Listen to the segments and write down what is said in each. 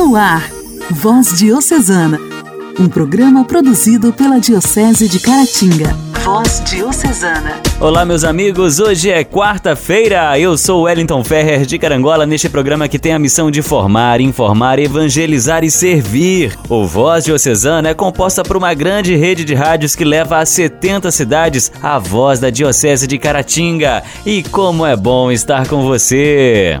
No ar, Voz Diocesana, um programa produzido pela Diocese de Caratinga. Voz Diocesana. Olá, meus amigos. Hoje é quarta-feira. Eu sou Wellington Ferrer de Carangola neste programa que tem a missão de formar, informar, evangelizar e servir. O Voz Diocesana é composta por uma grande rede de rádios que leva a 70 cidades a voz da Diocese de Caratinga. E como é bom estar com você.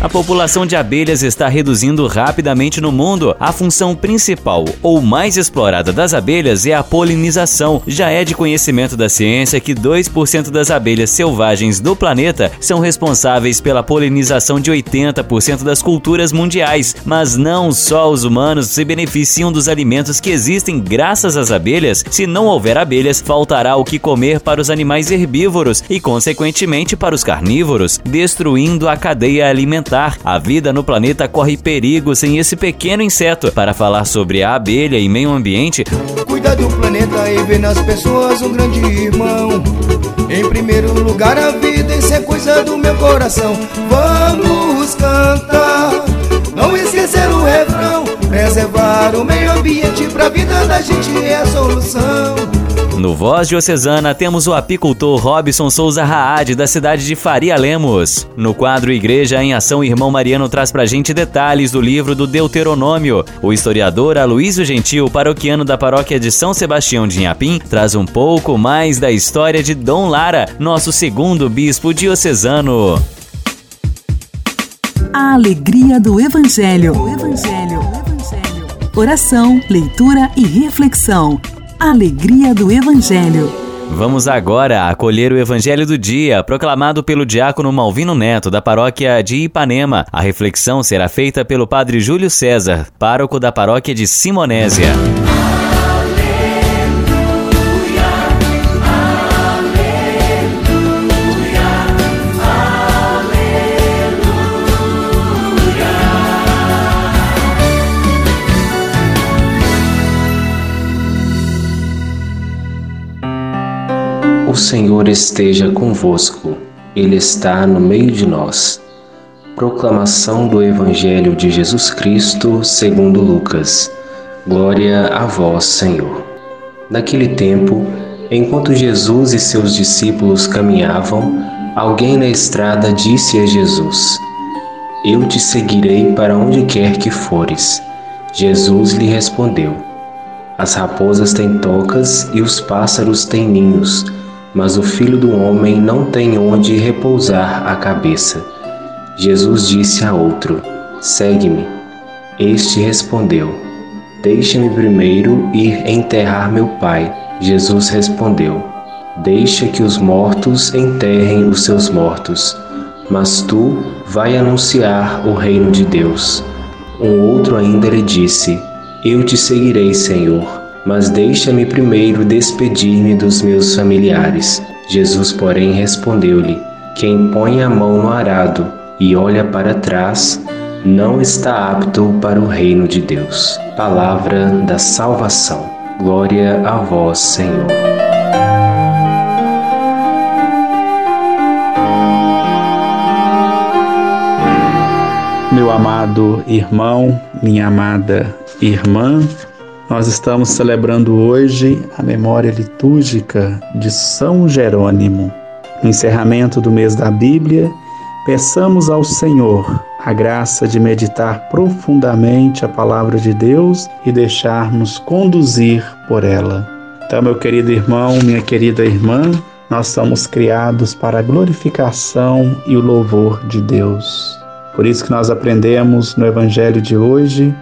A população de abelhas está reduzindo rapidamente no mundo. A função principal ou mais explorada das abelhas é a polinização. Já é de conhecimento da ciência que 2% das abelhas selvagens do planeta são responsáveis pela polinização de 80% das culturas mundiais. Mas não só os humanos se beneficiam dos alimentos que existem graças às abelhas. Se não houver abelhas, faltará o que comer para os animais herbívoros e, consequentemente, para os carnívoros, destruindo a cadeia alimentar alimentar. A vida no planeta corre perigo sem esse pequeno inseto. Para falar sobre a abelha e meio ambiente, cuida do planeta e ver nas pessoas um grande irmão. Em primeiro lugar, a vida, isso é coisa do meu coração. Vamos cantar, não esquecer o refrão. Preservar o meio ambiente pra vida da gente é a solução. No Voz Diocesana temos o apicultor Robson Souza Raad, da cidade de Faria Lemos. No quadro Igreja em Ação, irmão Mariano traz pra gente detalhes do livro do Deuteronômio. O historiador Aloísio Gentil, paroquiano da paróquia de São Sebastião de Inhapim, traz um pouco mais da história de Dom Lara, nosso segundo bispo diocesano. A alegria do Evangelho. O Evangelho. O Evangelho. Oração, leitura e reflexão. Alegria do Evangelho. Vamos agora acolher o Evangelho do Dia, proclamado pelo diácono Malvino Neto, da paróquia de Ipanema. A reflexão será feita pelo padre Júlio César, pároco da paróquia de Simonésia. O Senhor esteja convosco, Ele está no meio de nós. Proclamação do Evangelho de Jesus Cristo segundo Lucas. Glória a vós, Senhor. Naquele tempo, enquanto Jesus e seus discípulos caminhavam, alguém na estrada disse a Jesus: Eu te seguirei para onde quer que fores. Jesus lhe respondeu: As raposas têm tocas e os pássaros têm ninhos mas o filho do homem não tem onde repousar a cabeça. Jesus disse a outro: Segue-me. Este respondeu: Deixa-me primeiro ir enterrar meu pai. Jesus respondeu: Deixa que os mortos enterrem os seus mortos, mas tu vai anunciar o reino de Deus. Um outro ainda lhe disse: Eu te seguirei, Senhor mas deixa-me primeiro despedir-me dos meus familiares. Jesus, porém, respondeu-lhe: Quem põe a mão no arado e olha para trás, não está apto para o reino de Deus. Palavra da salvação. Glória a vós, Senhor. Meu amado irmão, minha amada irmã, nós estamos celebrando hoje a memória litúrgica de São Jerônimo. No encerramento do mês da Bíblia, peçamos ao Senhor a graça de meditar profundamente a palavra de Deus e deixarmos conduzir por ela. Então, meu querido irmão, minha querida irmã, nós somos criados para a glorificação e o louvor de Deus. Por isso que nós aprendemos no evangelho de hoje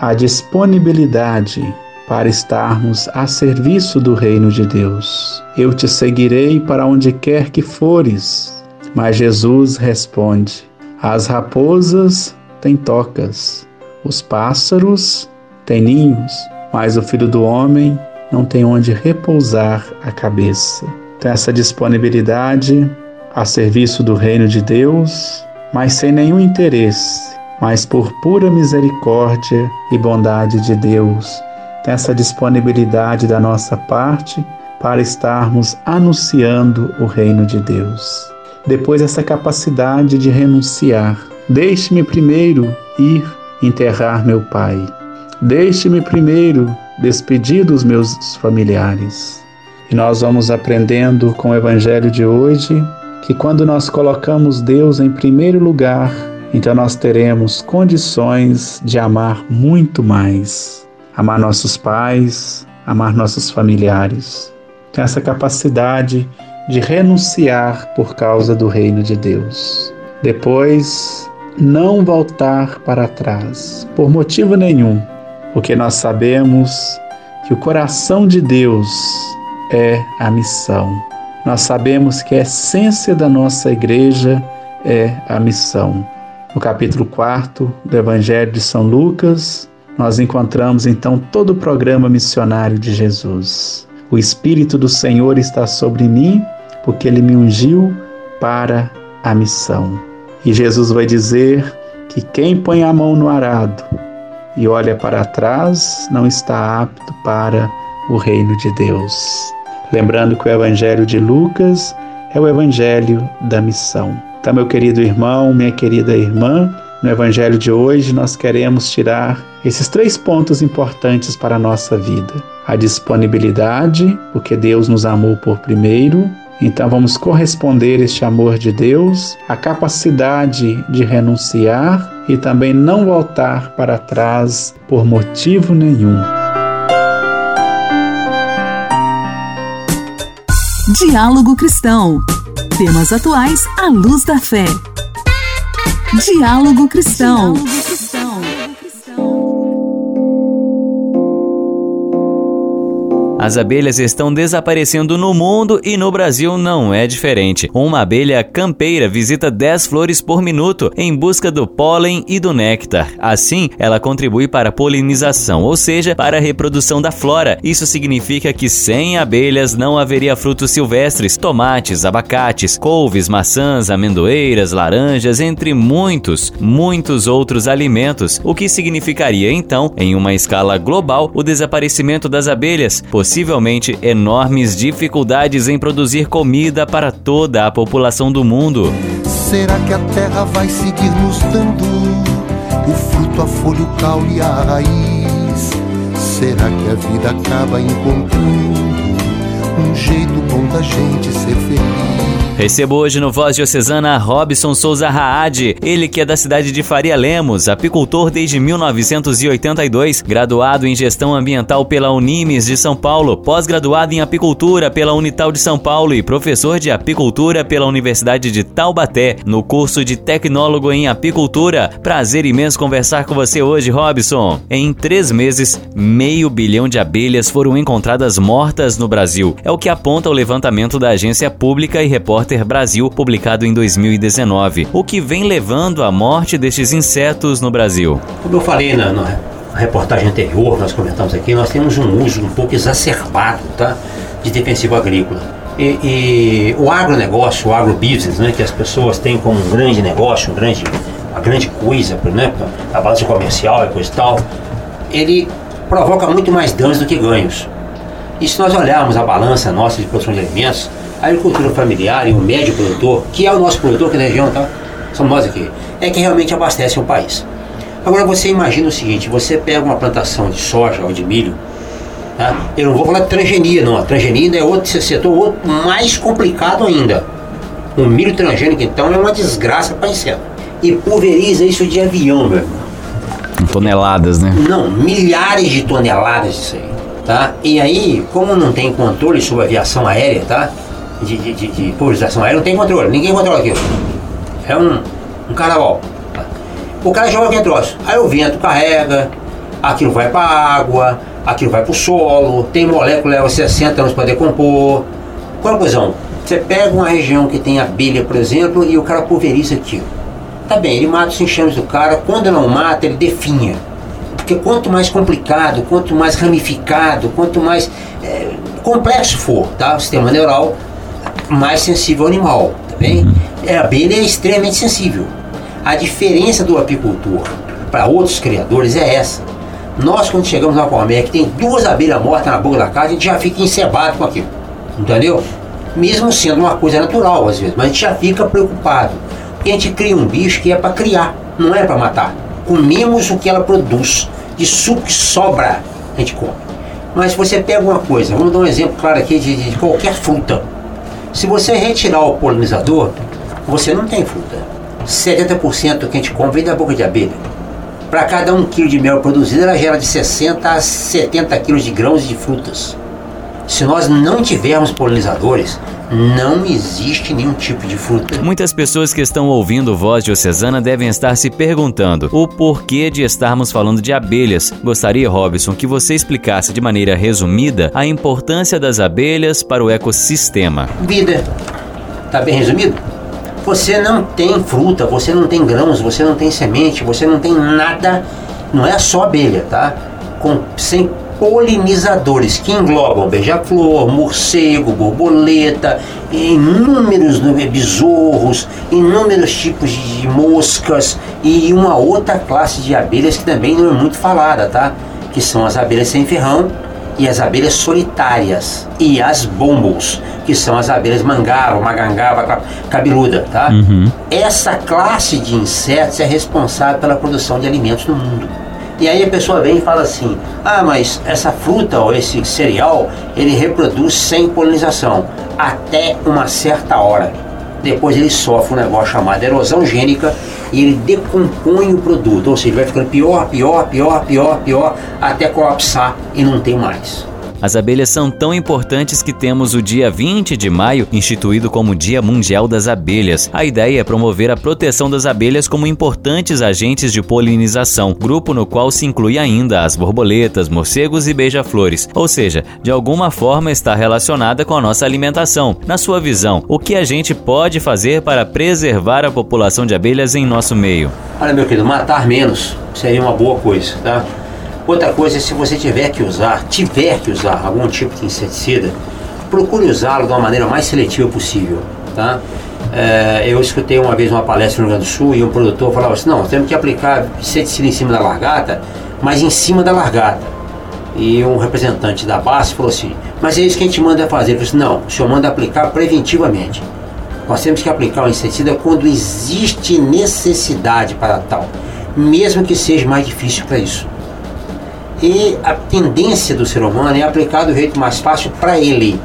a disponibilidade para estarmos a serviço do reino de Deus. Eu te seguirei para onde quer que fores. Mas Jesus responde: As raposas têm tocas, os pássaros têm ninhos, mas o filho do homem não tem onde repousar a cabeça. Então, essa disponibilidade a serviço do reino de Deus, mas sem nenhum interesse mas por pura misericórdia e bondade de Deus, tem essa disponibilidade da nossa parte para estarmos anunciando o reino de Deus. Depois, essa capacidade de renunciar. Deixe-me primeiro ir enterrar meu pai. Deixe-me primeiro despedir dos meus familiares. E nós vamos aprendendo com o Evangelho de hoje que quando nós colocamos Deus em primeiro lugar, então nós teremos condições de amar muito mais. Amar nossos pais, amar nossos familiares. Tem essa capacidade de renunciar por causa do reino de Deus. Depois, não voltar para trás, por motivo nenhum, porque nós sabemos que o coração de Deus é a missão. Nós sabemos que a essência da nossa igreja é a missão. No capítulo 4 do Evangelho de São Lucas, nós encontramos então todo o programa missionário de Jesus. O Espírito do Senhor está sobre mim, porque ele me ungiu para a missão. E Jesus vai dizer que quem põe a mão no arado e olha para trás não está apto para o reino de Deus. Lembrando que o Evangelho de Lucas é o Evangelho da missão. Então, meu querido irmão, minha querida irmã, no Evangelho de hoje nós queremos tirar esses três pontos importantes para a nossa vida: a disponibilidade, porque Deus nos amou por primeiro, então vamos corresponder este amor de Deus, a capacidade de renunciar e também não voltar para trás por motivo nenhum. Diálogo Cristão. Temas atuais à luz da fé. Diálogo Cristão. As abelhas estão desaparecendo no mundo e no Brasil não é diferente. Uma abelha campeira visita 10 flores por minuto em busca do pólen e do néctar. Assim, ela contribui para a polinização, ou seja, para a reprodução da flora. Isso significa que sem abelhas não haveria frutos silvestres, tomates, abacates, couves, maçãs, amendoeiras, laranjas, entre muitos, muitos outros alimentos, o que significaria então, em uma escala global, o desaparecimento das abelhas, possivelmente enormes dificuldades em produzir comida para toda a população do mundo. Será que a terra vai seguir nos dando o fruto, a folha, o caule a raiz? Será que a vida acaba encontrando um jeito bom da gente ser feliz? Recebo hoje no Voz Diocesana Robson Souza Raad, ele que é da cidade de Faria Lemos, apicultor desde 1982, graduado em Gestão Ambiental pela Unimes de São Paulo, pós-graduado em Apicultura pela Unital de São Paulo e professor de Apicultura pela Universidade de Taubaté, no curso de Tecnólogo em Apicultura. Prazer imenso conversar com você hoje, Robson. Em três meses, meio bilhão de abelhas foram encontradas mortas no Brasil. É o que aponta o levantamento da agência pública e repórter Repórter Brasil, publicado em 2019, o que vem levando à morte destes insetos no Brasil. Como eu falei na, na reportagem anterior, nós comentamos aqui, nós temos um uso um pouco exacerbado tá, de defensivo agrícola. E, e, o agronegócio, o agrobusiness, né, que as pessoas têm como um grande negócio, um grande, uma grande coisa, né, a base comercial e coisa e tal, ele provoca muito mais danos do que ganhos. E se nós olharmos a balança nossa de produção de alimentos, a agricultura familiar e o médio produtor, que é o nosso produtor aqui na região, tá? Somos nós aqui, é que realmente abastece o país. Agora você imagina o seguinte, você pega uma plantação de soja ou de milho, tá? eu não vou falar de transgenia não, a transgenia ainda é outro setor outro mais complicado ainda. O milho transgênico então é uma desgraça para inseto. E pulveriza isso de avião, meu irmão. Toneladas, né? Não, milhares de toneladas disso aí. Tá? E aí, como não tem controle sobre a aviação aérea, tá? De, de, de, de pulverização aérea não tem controle, ninguém controla aquilo. É um, um carnaval. O cara joga aquele troço, aí o vento carrega, aquilo vai para água, aquilo vai para o solo, tem molécula leva 60 anos para decompor. Conclusão, você pega uma região que tem abelha, por exemplo, e o cara pulveriza aquilo. Tá bem, ele mata os enxames do cara, quando não mata, ele definha. Porque quanto mais complicado, quanto mais ramificado, quanto mais é, complexo for tá, o sistema neural, mais sensível ao animal, tá bem? Uhum. É, a abelha é extremamente sensível. A diferença do apicultor para outros criadores é essa. Nós, quando chegamos na colmeia que tem duas abelhas mortas na boca da casa, a gente já fica encebado com aquilo. Entendeu? Mesmo sendo uma coisa natural às vezes, mas a gente já fica preocupado. Porque a gente cria um bicho que é para criar, não é para matar. Comemos o que ela produz, de suco que sobra, a gente come. Mas se você pega uma coisa, vamos dar um exemplo claro aqui de, de qualquer fruta. Se você retirar o polinizador, você não tem fruta. 70% do que a gente come vem da boca de abelha. Para cada um quilo de mel produzido, ela gera de 60 a 70 quilos de grãos de frutas. Se nós não tivermos polinizadores, não existe nenhum tipo de fruta. Muitas pessoas que estão ouvindo Voz Diocesana devem estar se perguntando o porquê de estarmos falando de abelhas. Gostaria, Robson, que você explicasse de maneira resumida a importância das abelhas para o ecossistema. Vida. Tá bem resumido? Você não tem fruta, você não tem grãos, você não tem semente, você não tem nada. Não é só abelha, tá? Com, sem polinizadores que englobam beija-flor, morcego, borboleta, inúmeros besouros, inúmeros tipos de moscas e uma outra classe de abelhas que também não é muito falada, tá? Que são as abelhas sem ferrão e as abelhas solitárias e as bombos, que são as abelhas mangava, magangava, cabeluda, tá? Uhum. Essa classe de insetos é responsável pela produção de alimentos no mundo. E aí a pessoa vem e fala assim: ah, mas essa fruta ou esse cereal ele reproduz sem polinização até uma certa hora. Depois ele sofre um negócio chamado erosão gênica e ele decompõe o produto, ou seja, vai ficando pior, pior, pior, pior, pior, até colapsar e não tem mais. As abelhas são tão importantes que temos o dia 20 de maio instituído como Dia Mundial das Abelhas. A ideia é promover a proteção das abelhas como importantes agentes de polinização, grupo no qual se inclui ainda as borboletas, morcegos e beija-flores, ou seja, de alguma forma está relacionada com a nossa alimentação. Na sua visão, o que a gente pode fazer para preservar a população de abelhas em nosso meio? Olha, meu querido, matar menos seria uma boa coisa, tá? Outra coisa é se você tiver que usar, tiver que usar algum tipo de inseticida, procure usá-lo uma maneira mais seletiva possível, tá? É, eu escutei uma vez uma palestra no Rio Grande do Sul e um produtor falava assim, não, temos que aplicar inseticida em cima da largata, mas em cima da largata. E um representante da base falou assim, mas é isso que a gente manda fazer. Eu falei assim, não, o senhor manda aplicar preventivamente. Nós temos que aplicar o inseticida quando existe necessidade para tal, mesmo que seja mais difícil para isso. E a tendência do ser humano é aplicar do jeito mais fácil para ele.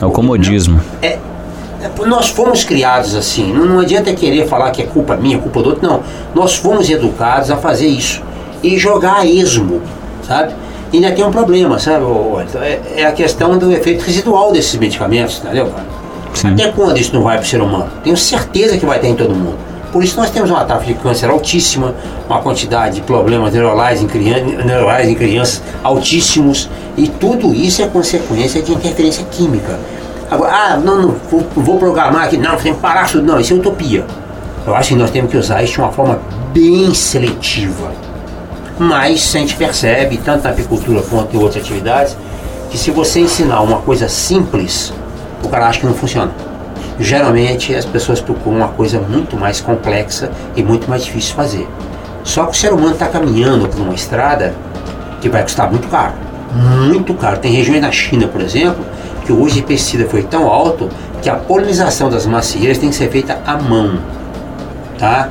É o comodismo. É, é, nós fomos criados assim. Não, não adianta querer falar que é culpa minha, culpa do outro. Não. Nós fomos educados a fazer isso. E jogar a esmo, sabe? E ainda tem um problema, sabe? É, é a questão do efeito residual desses medicamentos, entendeu, cara? Sim. Até quando isso não vai para o ser humano? Tenho certeza que vai ter em todo mundo. Por isso nós temos uma taxa de câncer altíssima, uma quantidade de problemas neurais em, criança, neurais em crianças altíssimos, e tudo isso é consequência de interferência química. Agora, ah, não, não vou, vou programar aqui, não, tem que parar tudo, não, isso é utopia. Eu acho que nós temos que usar isso de uma forma bem seletiva. Mas a gente percebe, tanto na apicultura quanto em outras atividades, que se você ensinar uma coisa simples, o cara acha que não funciona geralmente as pessoas procuram uma coisa muito mais complexa e muito mais difícil de fazer. Só que o ser humano está caminhando por uma estrada que vai custar muito caro. Muito caro. Tem regiões na China, por exemplo, que hoje o pesticida foi tão alto que a polinização das macieiras tem que ser feita à mão. Tá?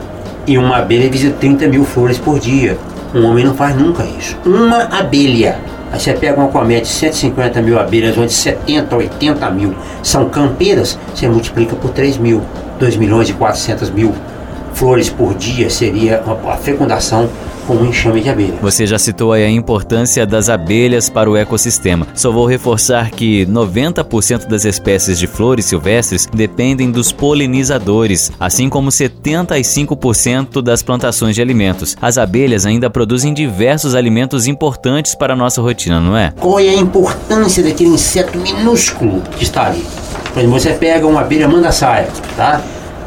E uma abelha visita 30 mil flores por dia. Um homem não faz nunca isso. Uma abelha Aí você pega uma colmeia de 150 mil abelhas, onde 70, 80 mil são campeiras, você multiplica por 3 mil, 2 milhões e 400 mil flores por dia seria a fecundação com um enxame de abelhas. Você já citou aí a importância das abelhas para o ecossistema. Só vou reforçar que 90% das espécies de flores silvestres dependem dos polinizadores, assim como 75% das plantações de alimentos. As abelhas ainda produzem diversos alimentos importantes para a nossa rotina, não é? Qual é a importância daquele inseto minúsculo que está ali? Por exemplo, você pega uma abelha manda saia, tá?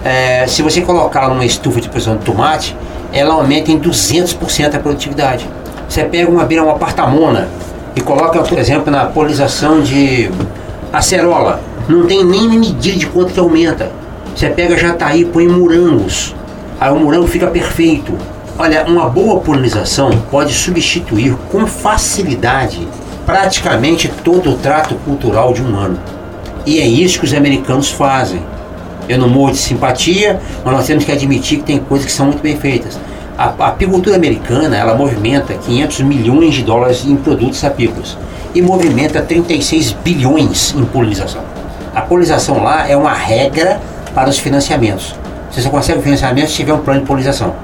É, se você colocar numa estufa de produção de tomate, ela aumenta em 200% a produtividade. Você pega uma abelha, uma partamona, e coloca, por exemplo, na polinização de acerola, não tem nem medida de quanto que aumenta. Você pega jataí, põe morangos, aí o morango fica perfeito. Olha, uma boa polinização pode substituir com facilidade praticamente todo o trato cultural de um ano. E é isso que os americanos fazem. Eu não morro de simpatia, mas nós temos que admitir que tem coisas que são muito bem feitas. A, a apicultura americana, ela movimenta 500 milhões de dólares em produtos apícolas e movimenta 36 bilhões em polinização. A polinização lá é uma regra para os financiamentos. Você só consegue financiamento se tiver um plano de polinização.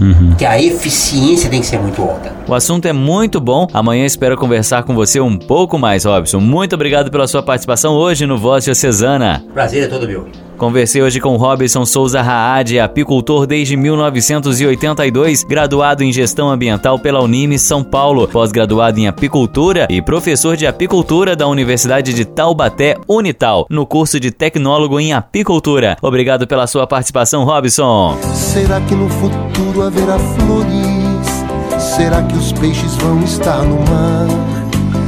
Uhum. Que a eficiência tem que ser muito alta. O assunto é muito bom. Amanhã espero conversar com você um pouco mais, Robson. Muito obrigado pela sua participação hoje no Voz Diocesana. Prazer é todo meu. Conversei hoje com Robson Souza Raad, apicultor desde 1982, graduado em gestão ambiental pela Unime São Paulo, pós-graduado em apicultura e professor de apicultura da Universidade de Taubaté Unital, no curso de tecnólogo em apicultura. Obrigado pela sua participação, Robson. Será que no futuro haverá flores? Será que os peixes vão estar no mar?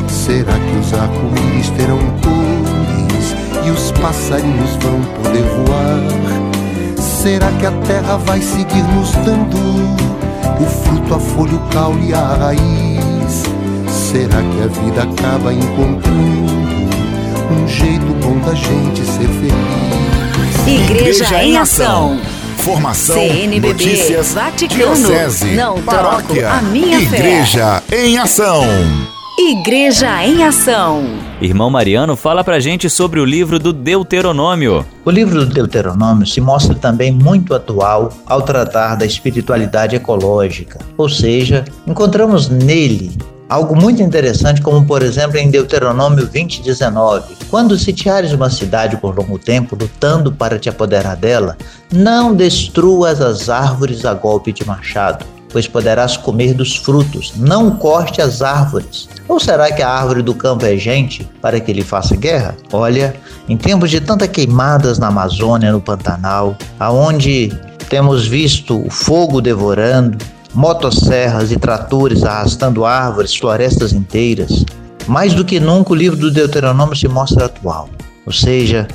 Será que os arco-íris terão e os passarinhos vão poder voar? Será que a terra vai seguir nos dando o fruto, a folha, o caule e a raiz? Será que a vida acaba encontrando um jeito bom da gente ser feliz? Igreja, Igreja em Ação. Informação, CNBB, notícias, Vaticano, diocese, não paróquia, a minha Igreja fé. em Ação. Igreja em Ação. Irmão Mariano fala pra gente sobre o livro do Deuteronômio. O livro do Deuteronômio se mostra também muito atual ao tratar da espiritualidade ecológica, ou seja, encontramos nele Algo muito interessante, como por exemplo em Deuteronômio 20, 19: Quando sitiares uma cidade por longo tempo, lutando para te apoderar dela, não destruas as árvores a golpe de machado, pois poderás comer dos frutos. Não corte as árvores. Ou será que a árvore do campo é gente para que ele faça guerra? Olha, em tempos de tantas queimadas na Amazônia, no Pantanal, aonde temos visto o fogo devorando, motosserras e tratores arrastando árvores, florestas inteiras. Mais do que nunca, o livro do Deuteronômio se mostra atual. Ou seja,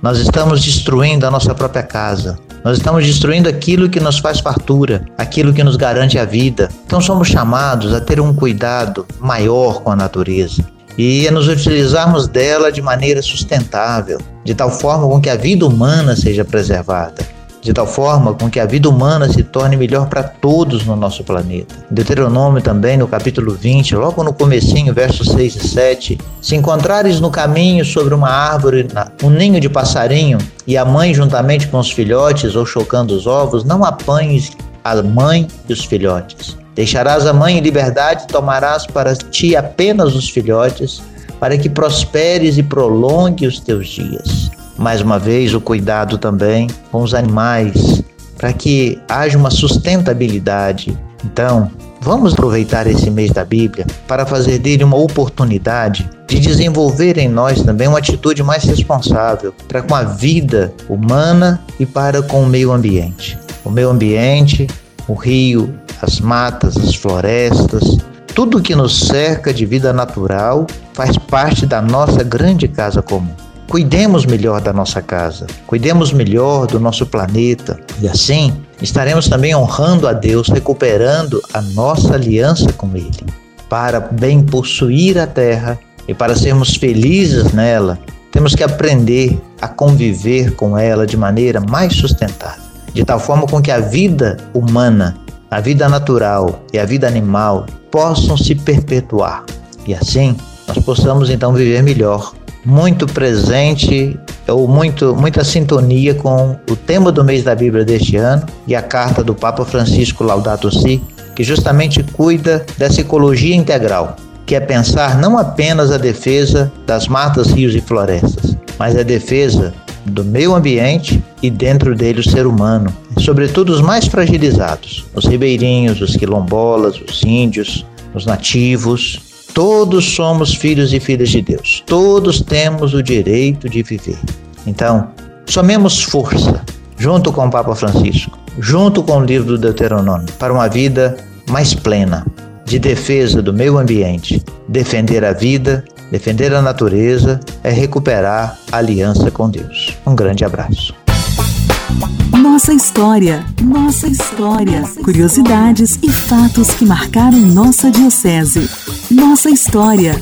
nós estamos destruindo a nossa própria casa. Nós estamos destruindo aquilo que nos faz fartura, aquilo que nos garante a vida. Então somos chamados a ter um cuidado maior com a natureza e a nos utilizarmos dela de maneira sustentável, de tal forma com que a vida humana seja preservada de tal forma com que a vida humana se torne melhor para todos no nosso planeta. Deuteronômio também, no capítulo 20, logo no comecinho, versos 6 e 7, se encontrares no caminho sobre uma árvore um ninho de passarinho e a mãe juntamente com os filhotes ou chocando os ovos, não apanhes a mãe e os filhotes. Deixarás a mãe em liberdade e tomarás para ti apenas os filhotes, para que prosperes e prolongue os teus dias mais uma vez, o cuidado também com os animais, para que haja uma sustentabilidade. Então, vamos aproveitar esse mês da Bíblia para fazer dele uma oportunidade de desenvolver em nós também uma atitude mais responsável para com a vida humana e para com o meio ambiente. O meio ambiente, o rio, as matas, as florestas, tudo que nos cerca de vida natural faz parte da nossa grande casa comum. Cuidemos melhor da nossa casa, cuidemos melhor do nosso planeta e assim estaremos também honrando a Deus, recuperando a nossa aliança com Ele, para bem possuir a terra e para sermos felizes nela. Temos que aprender a conviver com ela de maneira mais sustentável, de tal forma com que a vida humana, a vida natural e a vida animal possam se perpetuar e assim nós possamos então viver melhor muito presente ou muito, muita sintonia com o tema do mês da Bíblia deste ano e a carta do Papa Francisco Laudato Si, que justamente cuida dessa ecologia integral, que é pensar não apenas a defesa das matas, rios e florestas, mas a defesa do meio ambiente e dentro dele o ser humano, sobretudo os mais fragilizados, os ribeirinhos, os quilombolas, os índios, os nativos, Todos somos filhos e filhas de Deus. Todos temos o direito de viver. Então, somemos força, junto com o Papa Francisco, junto com o livro do Deuteronômio, para uma vida mais plena, de defesa do meio ambiente. Defender a vida, defender a natureza é recuperar a aliança com Deus. Um grande abraço. Nossa história, nossa história. Curiosidades e fatos que marcaram nossa diocese. Nossa história.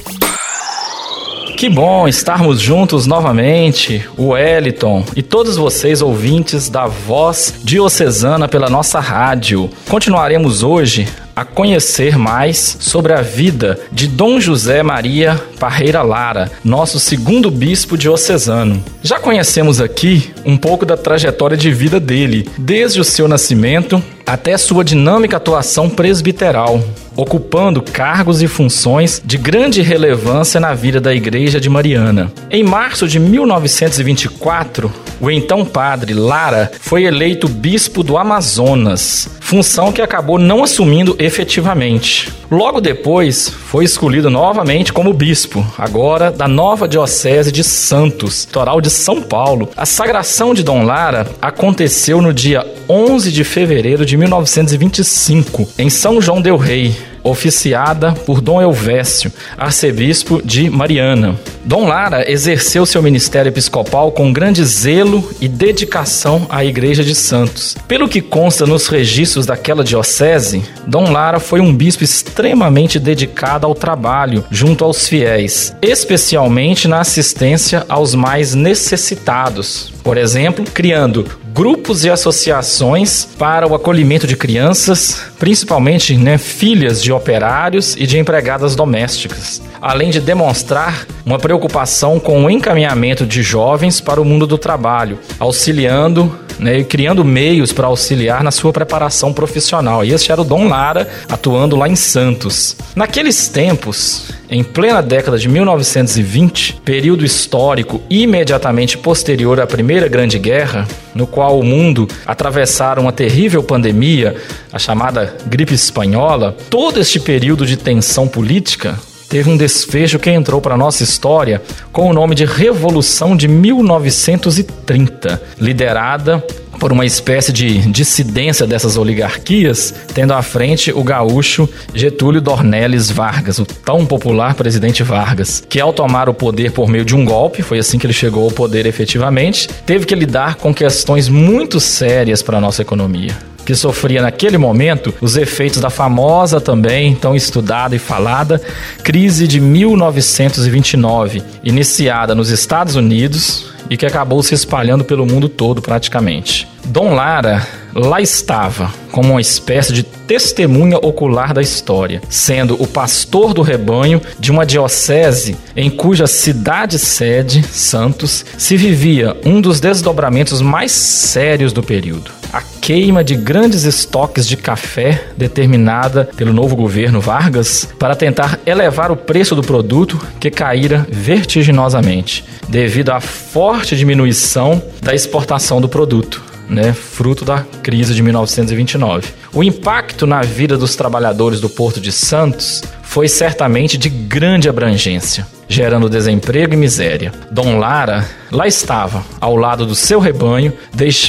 Que bom estarmos juntos novamente, o Wellington e todos vocês ouvintes da Voz Diocesana pela nossa rádio. Continuaremos hoje a conhecer mais sobre a vida de Dom José Maria Parreira Lara, nosso segundo bispo diocesano. Já conhecemos aqui um pouco da trajetória de vida dele, desde o seu nascimento até sua dinâmica atuação presbiteral, ocupando cargos e funções de grande relevância na vida da Igreja de Mariana. Em março de 1924, o então padre Lara foi eleito bispo do Amazonas, função que acabou não assumindo efetivamente. Logo depois, foi escolhido novamente como bispo, agora da nova Diocese de Santos, toral de São Paulo. A sagração de Dom Lara aconteceu no dia 11 de fevereiro de 1925, em São João del Rei oficiada por Dom Elvésio, arcebispo de Mariana. Dom Lara exerceu seu ministério episcopal com grande zelo e dedicação à Igreja de Santos. Pelo que consta nos registros daquela diocese, Dom Lara foi um bispo extremamente dedicado ao trabalho junto aos fiéis, especialmente na assistência aos mais necessitados. Por exemplo, criando grupos e associações para o acolhimento de crianças, principalmente né, filhas de operários e de empregadas domésticas, além de demonstrar uma preocupação com o encaminhamento de jovens para o mundo do trabalho, auxiliando né, e criando meios para auxiliar na sua preparação profissional. E esse era o Dom Lara, atuando lá em Santos. Naqueles tempos, em plena década de 1920, período histórico imediatamente posterior à Primeira Grande Guerra, no qual o mundo atravessara uma terrível pandemia, a chamada gripe espanhola, todo este período de tensão política teve um desfecho que entrou para nossa história com o nome de Revolução de 1930, liderada por uma espécie de dissidência dessas oligarquias, tendo à frente o gaúcho Getúlio Dornelles Vargas, o tão popular presidente Vargas, que ao tomar o poder por meio de um golpe, foi assim que ele chegou ao poder efetivamente, teve que lidar com questões muito sérias para a nossa economia que sofria naquele momento os efeitos da famosa também, tão estudada e falada, crise de 1929, iniciada nos Estados Unidos e que acabou se espalhando pelo mundo todo praticamente. Dom Lara lá estava como uma espécie de testemunha ocular da história, sendo o pastor do rebanho de uma diocese em cuja cidade sede, Santos, se vivia um dos desdobramentos mais sérios do período queima de grandes estoques de café determinada pelo novo governo Vargas para tentar elevar o preço do produto que caíra vertiginosamente devido à forte diminuição da exportação do produto. Né, fruto da crise de 1929. O impacto na vida dos trabalhadores do Porto de Santos foi certamente de grande abrangência gerando desemprego e miséria. Dom Lara lá estava, ao lado do seu rebanho,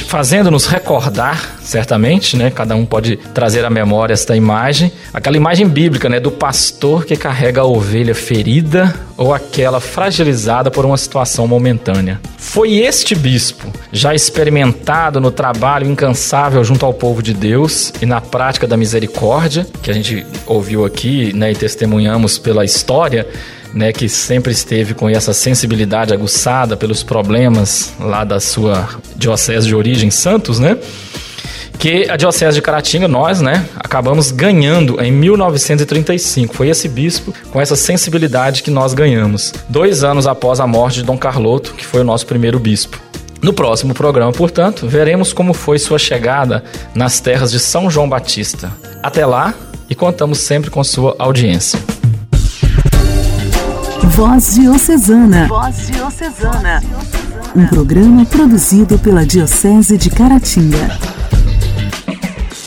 fazendo-nos recordar, certamente, né? Cada um pode trazer à memória esta imagem, aquela imagem bíblica, né? Do pastor que carrega a ovelha ferida ou aquela fragilizada por uma situação momentânea. Foi este bispo, já experimentado no trabalho incansável junto ao povo de Deus e na prática da misericórdia, que a gente ouviu aqui, né? E testemunhamos pela história, né, que sempre esteve com essa sensibilidade aguçada pelos problemas lá da sua diocese de origem, Santos, né? Que a diocese de Caratinga, nós, né, acabamos ganhando em 1935. Foi esse bispo com essa sensibilidade que nós ganhamos. Dois anos após a morte de Dom Carloto, que foi o nosso primeiro bispo. No próximo programa, portanto, veremos como foi sua chegada nas terras de São João Batista. Até lá e contamos sempre com sua audiência. Voz Diocesana. Voz Diocesana. Um programa produzido pela Diocese de Caratinga.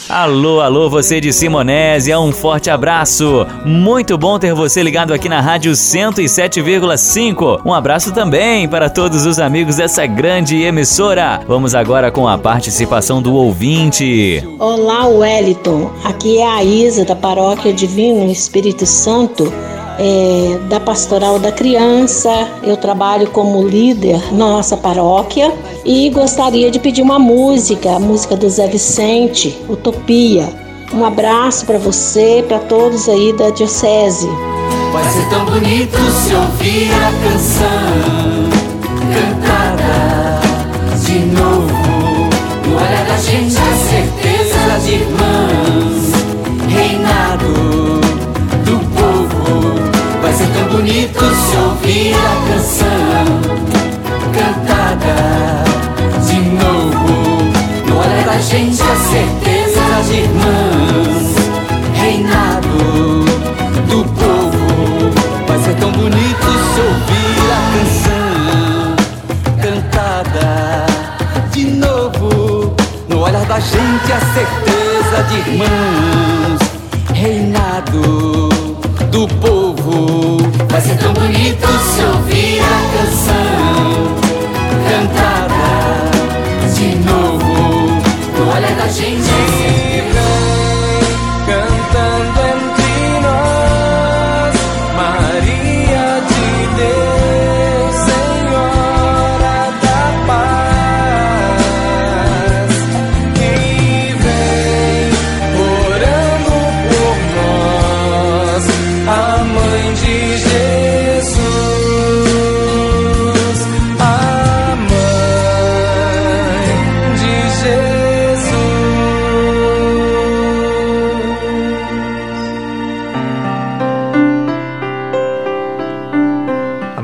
Alô, alô, você de Simonésia, um forte abraço. Muito bom ter você ligado aqui na Rádio 107,5. Um abraço também para todos os amigos dessa grande emissora. Vamos agora com a participação do ouvinte. Olá, Wellington. Aqui é a Isa da Paróquia Divino Espírito Santo é, da Pastoral da Criança. Eu trabalho como líder na nossa paróquia e gostaria de pedir uma música, a música do Zé Vicente, Utopia. Um abraço para você, para todos aí da Diocese. Vai ser tão bonito se ouvir a canção bonito se ouvir a canção cantada de novo. No olhar da gente a certeza de irmãs, reinado do povo. Vai ser tão bonito se ouvir a canção cantada de novo. No olhar da gente a certeza de irmãos,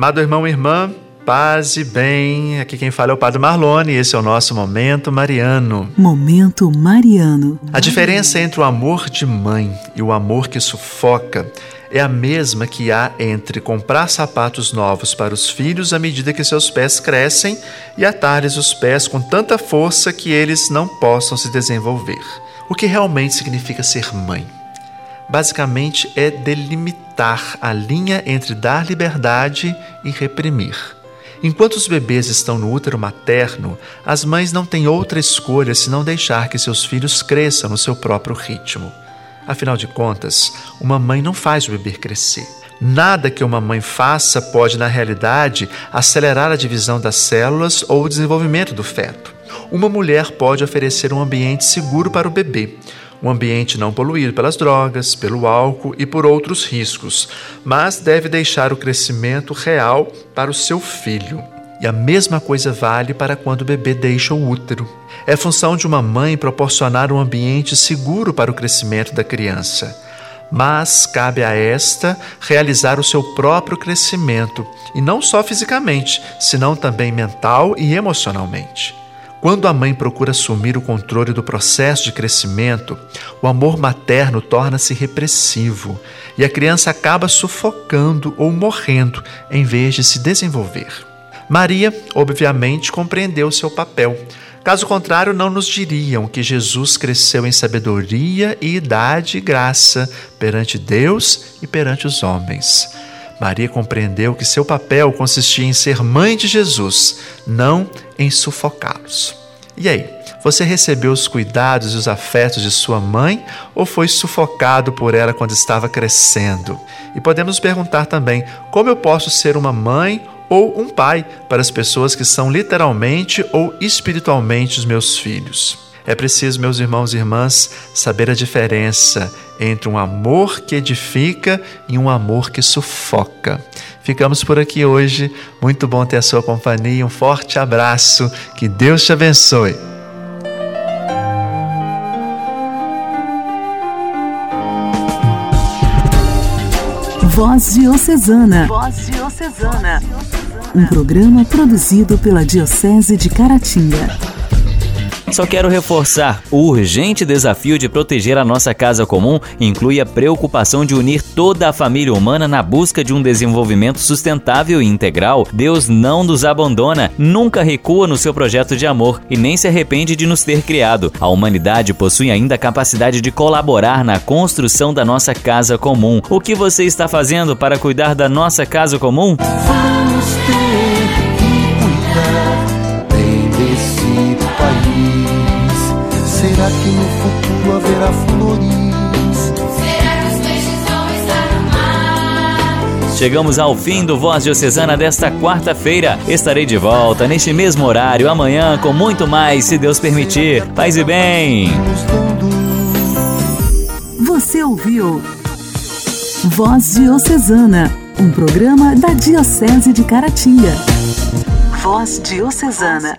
Amado irmão e irmã, paz e bem. Aqui quem fala é o Padre Marlone e esse é o nosso Momento Mariano. Momento Mariano. A diferença entre o amor de mãe e o amor que sufoca é a mesma que há entre comprar sapatos novos para os filhos à medida que seus pés crescem e atar-lhes os pés com tanta força que eles não possam se desenvolver. O que realmente significa ser mãe? Basicamente é delimitar a linha entre dar liberdade e reprimir. Enquanto os bebês estão no útero materno, as mães não têm outra escolha senão deixar que seus filhos cresçam no seu próprio ritmo. Afinal de contas, uma mãe não faz o bebê crescer. Nada que uma mãe faça pode, na realidade, acelerar a divisão das células ou o desenvolvimento do feto. Uma mulher pode oferecer um ambiente seguro para o bebê, um ambiente não poluído pelas drogas, pelo álcool e por outros riscos, mas deve deixar o crescimento real para o seu filho. E a mesma coisa vale para quando o bebê deixa o útero. É função de uma mãe proporcionar um ambiente seguro para o crescimento da criança. Mas cabe a esta realizar o seu próprio crescimento, e não só fisicamente, senão também mental e emocionalmente. Quando a mãe procura assumir o controle do processo de crescimento, o amor materno torna-se repressivo e a criança acaba sufocando ou morrendo em vez de se desenvolver. Maria, obviamente, compreendeu seu papel. Caso contrário, não nos diriam que Jesus cresceu em sabedoria e idade e graça perante Deus e perante os homens. Maria compreendeu que seu papel consistia em ser mãe de Jesus, não em sufocá-los. E aí, você recebeu os cuidados e os afetos de sua mãe ou foi sufocado por ela quando estava crescendo? E podemos perguntar também: como eu posso ser uma mãe ou um pai para as pessoas que são literalmente ou espiritualmente os meus filhos? É preciso, meus irmãos e irmãs, saber a diferença entre um amor que edifica e um amor que sufoca. Ficamos por aqui hoje. Muito bom ter a sua companhia. Um forte abraço. Que Deus te abençoe. Voz Diocesana. Voz Diocesana. Um programa produzido pela Diocese de Caratinga. Só quero reforçar: o urgente desafio de proteger a nossa casa comum inclui a preocupação de unir toda a família humana na busca de um desenvolvimento sustentável e integral. Deus não nos abandona, nunca recua no seu projeto de amor e nem se arrepende de nos ter criado. A humanidade possui ainda a capacidade de colaborar na construção da nossa casa comum. O que você está fazendo para cuidar da nossa casa comum? Vamos ter Será que no futuro haverá flores? Será que os peixes vão estar no mar? Chegamos ao fim do Voz Diocesana desta quarta-feira. Estarei de volta neste mesmo horário amanhã com muito mais, se Deus permitir. Paz e bem. Você ouviu Voz Diocesana, um programa da Diocese de Caratinga. Voz Diocesana.